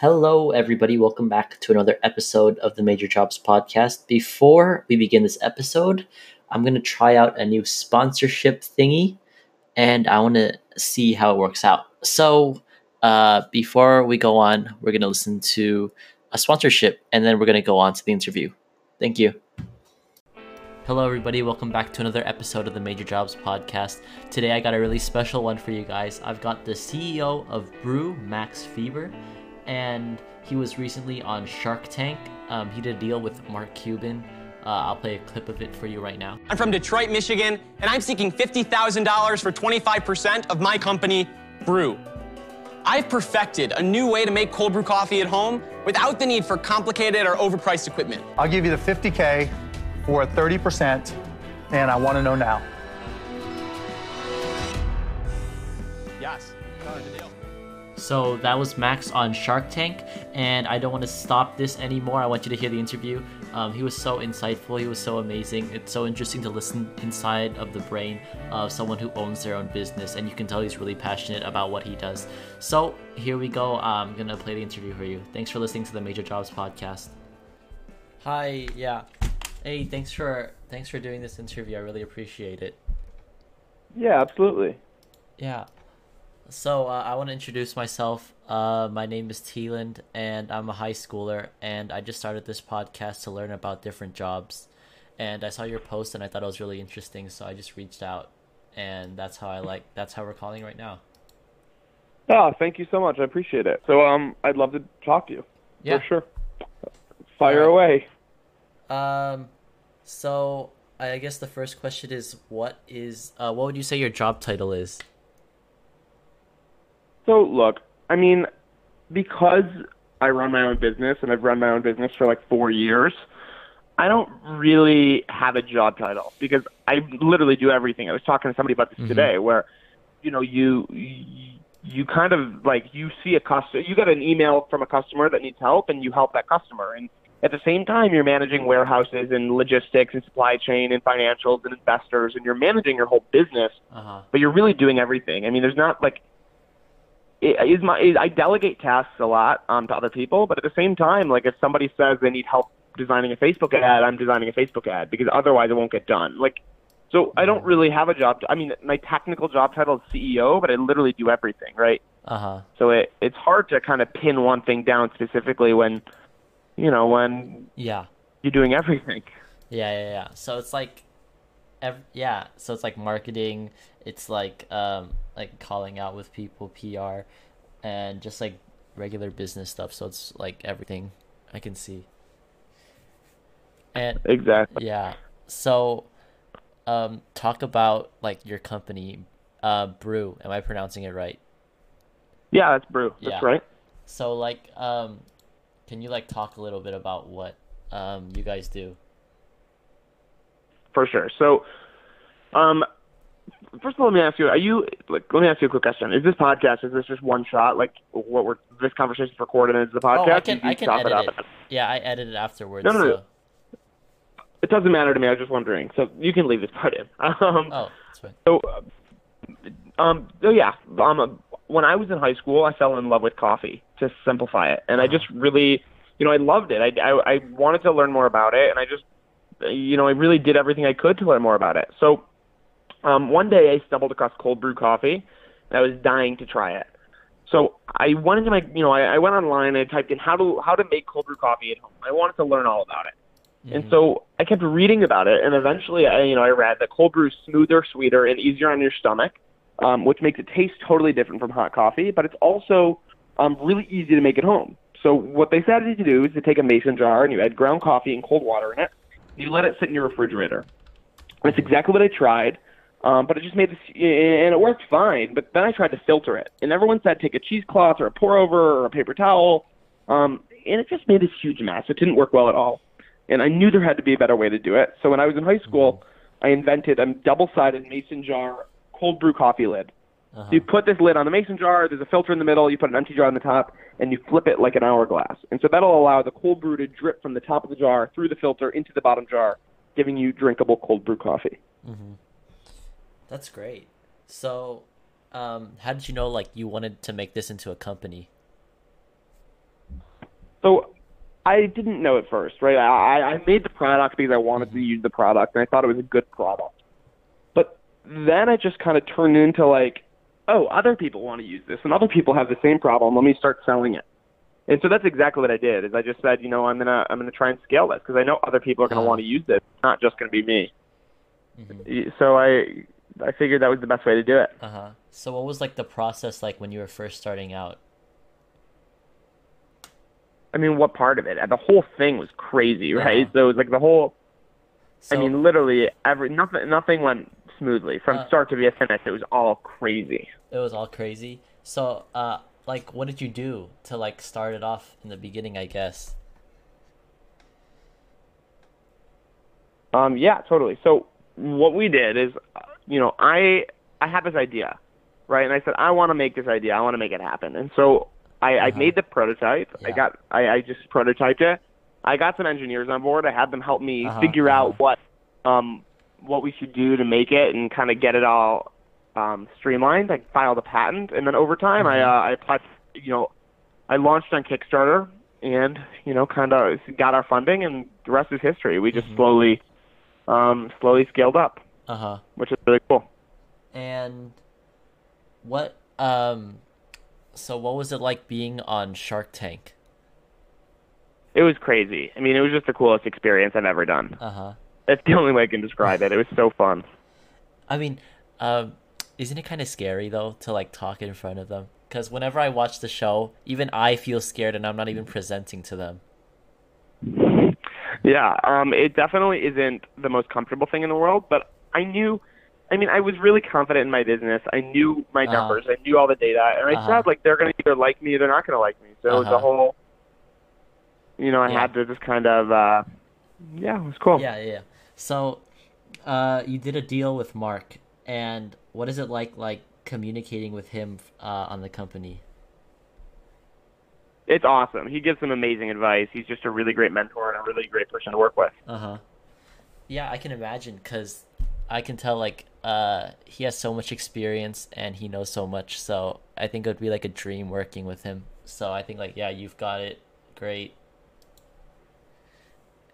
Hello, everybody. Welcome back to another episode of the Major Jobs Podcast. Before we begin this episode, I'm going to try out a new sponsorship thingy and I want to see how it works out. So, uh, before we go on, we're going to listen to a sponsorship and then we're going to go on to the interview. Thank you. Hello, everybody. Welcome back to another episode of the Major Jobs Podcast. Today, I got a really special one for you guys. I've got the CEO of Brew, Max Fever, and he was recently on Shark Tank. Um, he did a deal with Mark Cuban. Uh, I'll play a clip of it for you right now. I'm from Detroit, Michigan, and I'm seeking $50,000 for 25% of my company, Brew. I've perfected a new way to make cold brew coffee at home without the need for complicated or overpriced equipment. I'll give you the 50K for 30%, and I want to know now. So that was Max on Shark Tank, and I don't want to stop this anymore. I want you to hear the interview. Um, he was so insightful. He was so amazing. It's so interesting to listen inside of the brain of someone who owns their own business, and you can tell he's really passionate about what he does. So here we go. I'm gonna play the interview for you. Thanks for listening to the Major Jobs podcast. Hi. Yeah. Hey. Thanks for thanks for doing this interview. I really appreciate it. Yeah, absolutely. Yeah. So uh, I want to introduce myself. Uh, my name is Teeland, and I'm a high schooler. And I just started this podcast to learn about different jobs. And I saw your post, and I thought it was really interesting. So I just reached out, and that's how I like. That's how we're calling right now. Oh, thank you so much. I appreciate it. So, um, I'd love to talk to you. Yeah. For sure. Fire All away. Um. So I guess the first question is, what is uh, what would you say your job title is? So, look, I mean, because I run my own business and I've run my own business for like four years, I don't really have a job title because I literally do everything. I was talking to somebody about this Mhm. today where, you know, you, you you kind of like you see a customer, you got an email from a customer that needs help and you help that customer. And at the same time, you're managing warehouses and logistics and supply chain and financials and investors and you're managing your whole business Uh huh. but you're really doing everything. I mean, there's not like is my is, I delegate tasks a lot um, to other people, but at the same time, like if somebody says they need help designing a Facebook ad, I'm designing a Facebook ad because otherwise it won't get done. Like, so I don't really have a job. I mean, my technical job title is CEO, but I literally do everything, right? Uh huh. So it it's hard to kind of pin one thing down specifically when, you know, when Yeah. you're doing everything. Yeah, yeah, yeah. So it's like, ev- yeah. So it's like marketing. It's like um like calling out with people, PR, and just like regular business stuff. So it's like everything I can see. And Exactly. yeah. So, um, talk about like your company, uh, Brew. Am I pronouncing it right? Yeah, that's brew. That's Yeah. right. So like, um, can you like talk a little bit about what um you guys do? For sure. So, um, first of all, let me ask you: Are you like? Let me ask you a quick question. Is this podcast? Is this just one shot? Like what we're this conversation is recorded it's the podcast? Oh, I can I can edit up? it. Yeah, I edit it afterwards. No, no, no. so- It doesn't matter to me. I was just wondering. So you can leave this part in. Um, Oh, that's fine. So, uh, um, so yeah, um, when I was in high school, I fell in love with coffee. To simplify it, and I just really, you know, I loved it. I, I, I wanted to learn more about it, and I just, you know, I really did everything I could to learn more about it. So, um, one day I stumbled across cold brew coffee, and I was dying to try it. So I went into my, you know, I, I went online and I typed in how to how to make cold brew coffee at home. I wanted to learn all about it. And so I kept reading about it, and eventually, I, you know, I read that cold brew is smoother, sweeter, and easier on your stomach, um, which makes it taste totally different from hot coffee. But it's also um, really easy to make at home. So what they decided to do is to take a mason jar and you add ground coffee and cold water in it. You let it sit in your refrigerator. It's exactly what I tried, um, but it just made this, and it worked fine. But then I tried to filter it, and everyone said take a cheesecloth or a pour over or a paper towel, um, and it just made this huge mess. It didn't work well at all and I knew there had to be a better way to do it. So when I was in high school, I invented a double-sided mason jar cold brew coffee lid. Uh-huh. So you put this lid on the mason jar. There's a filter in the middle. You put an empty jar on the top, and you flip it like an hourglass. And so that'll allow the cold brew to drip from the top of the jar through the filter into the bottom jar, giving you drinkable cold brew coffee. That's great. So, um, how did you know like you wanted to make this into a company? So I didn't know at first, right? I, I made the product because I wanted to use the product and I thought it was a good product. But then it just kind of turned into like, oh, other people want to use this and other people have the same problem. Let me start selling it. And so that's exactly what I did. Is I just said, you know, I'm gonna I'm gonna try and scale this because I know other people are gonna Uh-huh. want to use this. It's not just gonna be me. Mhm. So I I figured that was the best way to do it. Uh huh. So what was like the process like when you were first starting out? I mean, what part of it? The whole thing was crazy, right? Uh-huh. So it was like the whole. So, I mean, literally every nothing nothing went smoothly from Uh, start to be a finish. It was all crazy. it was all crazy. So, uh, like, what did you do to like start it off in the beginning? I guess. Um, yeah, totally. So what we did is, uh, you know, I I had this idea, right? And I said I want to make this idea. I want to make it happen. And so I, I Uh-huh. made the prototype. Yeah. I got I, I just prototyped it. I got some engineers on board. I had them help me Uh-huh, figure uh-huh. out what um what we should do to make it and kind of get it all um, streamlined. I filed a patent, and then over time, I Mhm. uh, I applied. You know, I launched on Kickstarter, and you know, kind of got our funding, and the rest is history. We just Mhm. slowly, um, slowly scaled up, Uh huh. which is really cool. And what um, so what was it like being on Shark Tank? It was crazy. I mean, it was just the coolest experience I've ever done. Uh huh. That's the only way I can describe it. It was so fun. I mean, um, isn't it kind of scary though to like talk in front of them? Because whenever I watch the show, even I feel scared, and I'm not even presenting to them. Yeah, um, it definitely isn't the most comfortable thing in the world, but I knew. I mean, I was really confident in my business. I knew my Uh-huh. numbers. I knew all the data, and I Uh-huh. said like they're going to either like me or they're not going to like me. So it was Uh-huh. a whole. You know, I Yeah. had to just kind of. uh Yeah, it was cool. Yeah, yeah. So, uh, you did a deal with Mark, and what is it like, like communicating with him uh, on the company? It's awesome. He gives some amazing advice. He's just a really great mentor and a really great person to work with. Uh huh. Yeah, I can imagine because I can tell like uh he has so much experience and he knows so much. So I think it would be like a dream working with him. So I think like yeah, you've got it great.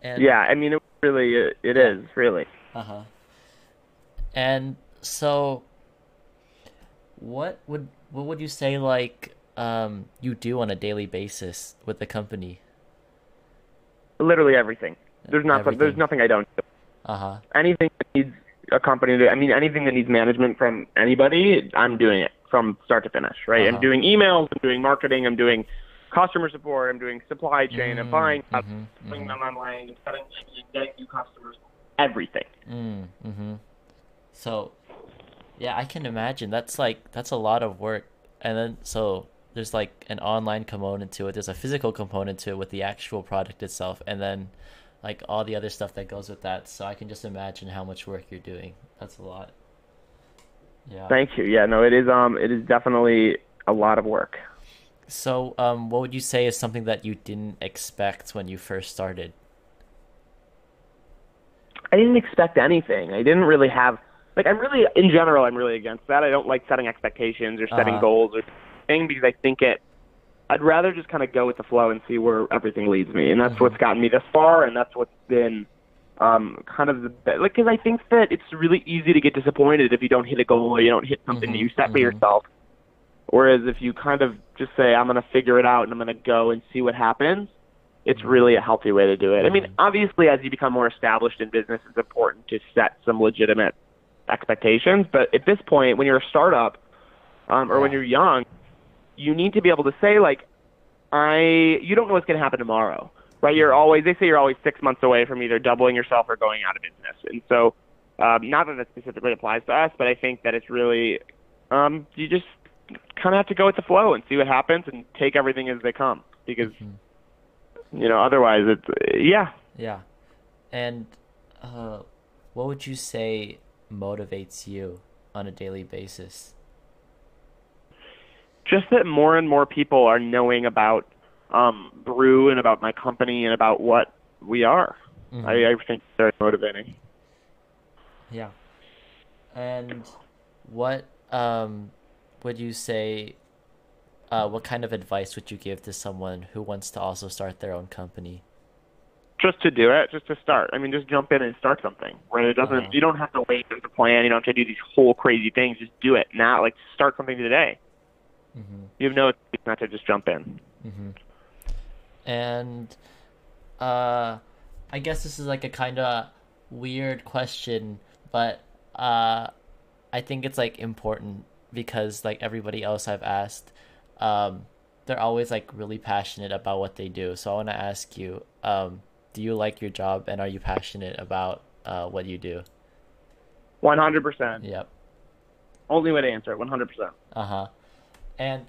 And, Yeah, I mean, it really it, it is really. Uh huh. And so, what would what would you say like um you do on a daily basis with the company? Literally everything. There's not there's nothing I don't do. Uh huh. anything that needs a company to, I mean, anything that needs management from anybody, I'm doing it from start to finish, right? Uh-huh. I'm doing emails, I'm doing marketing, I'm doing customer support, I'm doing supply chain, I'm Mm, buying, stuff, mhm, putting mhm. them online, and getting new customers, everything. Mm, mm-hmm. So, yeah, I can imagine that's like that's a lot of work, and then so there's like an online component to it. There's a physical component to it with the actual product itself, and then like all the other stuff that goes with that. So I can just imagine how much work you're doing. That's a lot. Yeah. Thank you. Yeah, no, it is, um, it is definitely a lot of work. So, um, what would you say is something that you didn't expect when you first started? I didn't expect anything. I didn't really have like I'm really in general I'm really against that. I don't like setting expectations or setting Uh-huh. goals or thing because I think it I'd rather just kind of go with the flow and see where everything leads me. And that's Mhm. what's gotten me this far and that's what's been um kind of the like cuz I think that it's really easy to get disappointed if you don't hit a goal or you don't hit something that Mhm, you set for mhm. yourself. Whereas if you kind of just say I'm going to figure it out and I'm going to go and see what happens, it's really a healthy way to do it. I mean, Mhm. obviously, as you become more established in business, it's important to set some legitimate expectations. But at this point, when you're a startup um, or when you're young, you need to be able to say like, I you don't know what's going to happen tomorrow, right? You're always they say you're always six months away from either doubling yourself or going out of business, and so um, not that that specifically applies to us, but I think that it's really um, you just kind of have to go with the flow and see what happens and take everything as they come because Mhm. you know otherwise it's yeah Yeah. And uh, what would you say motivates you on a daily basis? just that more and more people are knowing about um, brew and about my company and about what we are Mhm. I, I think very motivating Yeah. And what um would you say uh, what kind of advice would you give to someone who wants to also start their own company? Just to do it, just to start. I mean, just jump in and start something where it doesn't. Uh-huh. You don't have to wait for the plan. You don't have to do these whole crazy things. Just do it now. Like start something today. Mm-hmm. You have no excuse not to just jump in. Mm-hmm. And uh, I guess this is like a kind of weird question, but uh, I think it's like important because like everybody else I've asked, um, they're always like really passionate about what they do. So I want to ask you, um, do you like your job and are you passionate about uh, what you do? One hundred percent. Yep. Only way to answer it. One hundred percent. Uh huh. And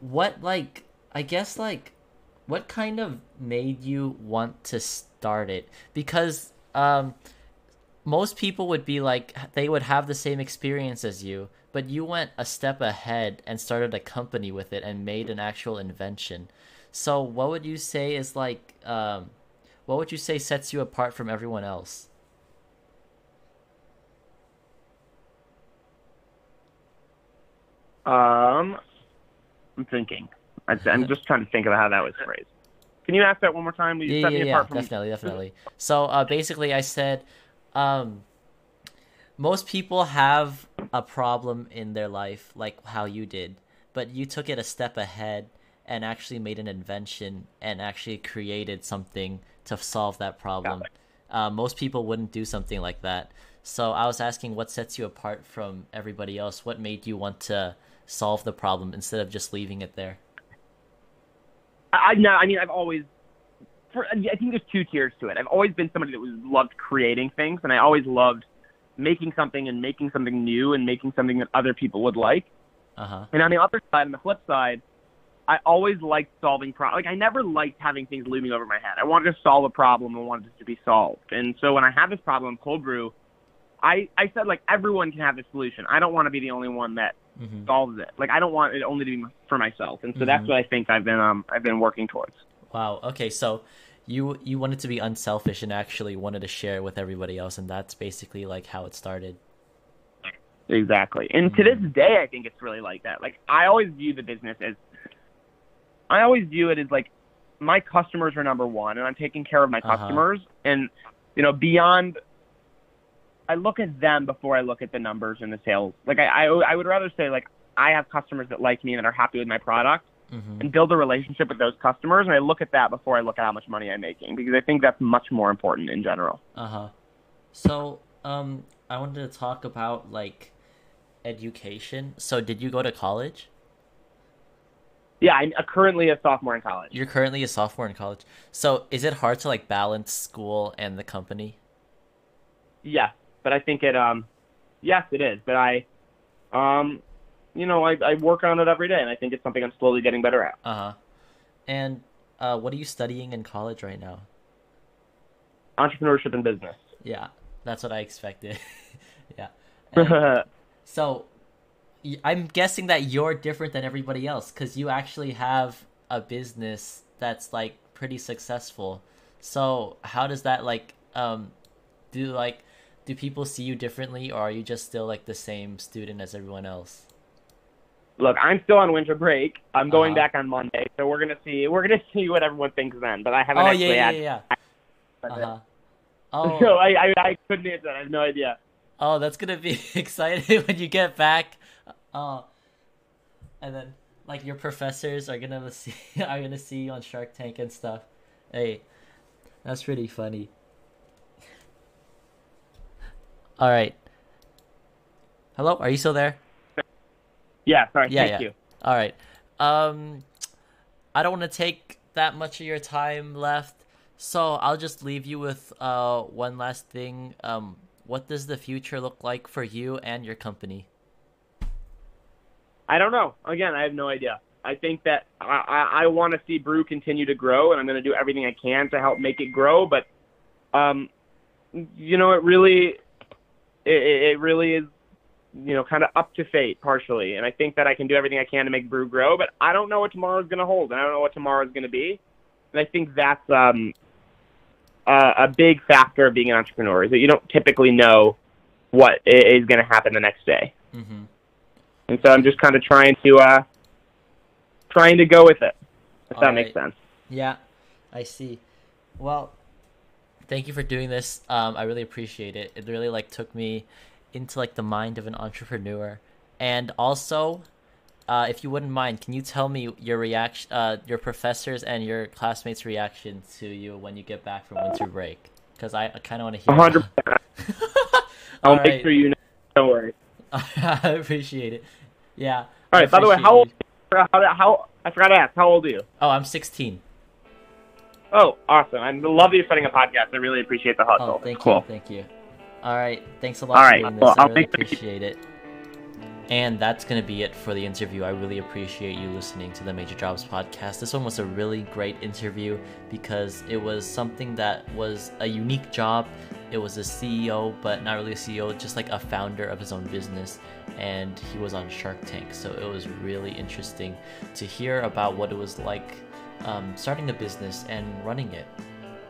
what like I guess like what kind of made you want to start it? Because um most people would be like they would have the same experience as you, but you went a step ahead and started a company with it and made an actual invention. So what would you say is like um what would you say sets you apart from everyone else? Um, I'm thinking. I'm just trying to think about how that was phrased. Can you ask that one more time? You yeah, yeah, yeah, definitely, definitely. So uh, basically, I said, um, most people have a problem in their life, like how you did, but you took it a step ahead and actually made an invention and actually created something to solve that problem. Uh, most people wouldn't do something like that. So I was asking, what sets you apart from everybody else? What made you want to solve the problem instead of just leaving it there? I no, I mean I've always for I think there's two tiers to it. I've always been somebody that was loved creating things and I always loved making something and making something new and making something that other people would like. Uh huh. And on the other side, on the flip side, I always liked solving problems. Like I never liked having things looming over my head. I wanted to solve a problem and wanted it to be solved. And so when I had this problem cold brew, I I said like everyone can have the solution. I don't want to be the only one that hmm solves it. Like I don't want it only to be for myself. And so that's Mhm. what I think I've been um I've been working towards. Wow. Okay, so you you wanted to be unselfish and actually wanted to share with everybody else, and that's basically like how it started. Exactly. And to this Mm-hmm. day, I think it's really like that. Like I always view the business as, I always view it as like, my customers are number one, and I'm taking care of my Uh-huh. customers. And you know, beyond, I look at them before I look at the numbers and the sales. Like I, I, I would rather say like I have customers that like me and that are happy with my product, Mm-hmm. and build a relationship with those customers. And I look at that before I look at how much money I'm making because I think that's much more important in general. Uh huh. So um, I wanted to talk about like education. So did you go to college? Yeah, I'm uh, currently a sophomore in college. You're currently a sophomore in college. So is it hard to like balance school and the company? Yes, but I think it. Um, yes, it is. But I, um, you know, I, I work on it every day, and I think it's something I'm slowly getting better at. Uh huh. And uh, what are you studying in college right now? Entrepreneurship and business. Yeah, that's what I expected. yeah. And- So, I'm guessing that you're different than everybody else because you actually have a business that's like pretty successful. So, how does that like um do like do people see you differently or are you just still like the same student as everyone else? Look, I'm still on winter break. I'm going Uh-huh. back on Monday, so we're gonna see. We're gonna see what everyone thinks then. But I haven't Oh yeah, actually yeah, yeah. yeah. Uh-huh. Uh-huh. Oh, So I, I, I couldn't answer. that. I have no idea. oh, that's gonna be exciting when you get back. Oh, and then like your professors are gonna see are gonna see you on Shark Tank and stuff. Hey, that's pretty funny. All right. Hello, are you still there? Yeah. Sorry. Yeah, thank yeah. you. All right. Um, I don't want to take that much of your time left, so I'll just leave you with uh one last thing. Um, what does the future look like for you and your company? I don't know. Again, I have no idea. I think that I, I, I want to see Brew continue to grow, and I'm going to do everything I can to help make it grow. But, um, you know, it really, it, it really is, you know, kind of up to fate partially. And I think that I can do everything I can to make Brew grow, but I don't know what tomorrow is going to hold, and I don't know what tomorrow is going to be. And I think that's um, a, a big factor of being an entrepreneur is that you don't typically know what is going to happen the next day. Mm-hmm. And so I'm just kind of trying to uh, trying to go with it. If All that makes sense. Yeah, I see. Well, thank you for doing this. Um, I really appreciate it. It really like took me into like the mind of an entrepreneur. And also, uh, if you wouldn't mind, can you tell me your reaction, uh, your professors and your classmates' reaction to you when you get back from winter break? Because I, I kind of want to hear. A hundred percent. I'll All make sure you know. Don't worry. I appreciate it. Yeah. All right. By the way, how old? How, how I forgot to ask. How old are you? Oh, I'm 16. Oh, awesome! I love that you're starting a podcast. I really appreciate the hustle. Oh, thank cool. you, thank you. All right, thanks a lot All for right, doing this. well, I I'll really make appreciate it. And that's gonna be it for the interview. I really appreciate you listening to the Major Jobs podcast. This one was a really great interview because it was something that was a unique job. It was a CEO, but not really a CEO, just like a founder of his own business. And he was on Shark Tank, so it was really interesting to hear about what it was like um, starting a business and running it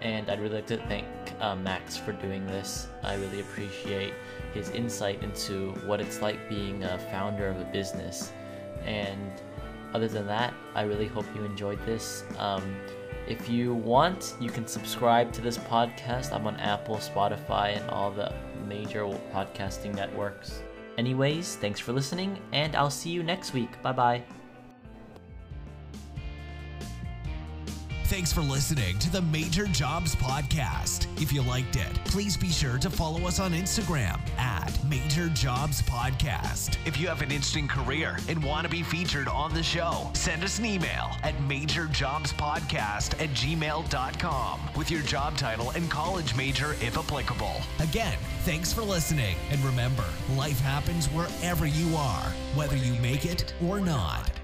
and I'd really like to thank uh, Max for doing this. I really appreciate his insight into what it's like being a founder of a business. And other than that, I really hope you enjoyed this. Um, if you want, you can subscribe to this podcast. I'm on Apple, Spotify, and all the major podcasting networks. Anyways, thanks for listening, and I'll see you next week. Bye bye. Thanks for listening to the Major Jobs Podcast. If you liked it, please be sure to follow us on Instagram at Major Jobs Podcast. If you have an interesting career and want to be featured on the show, send us an email at majorjobspodcast at gmail.com with your job title and college major if applicable. Again, thanks for listening. And remember, life happens wherever you are, whether you make it or not.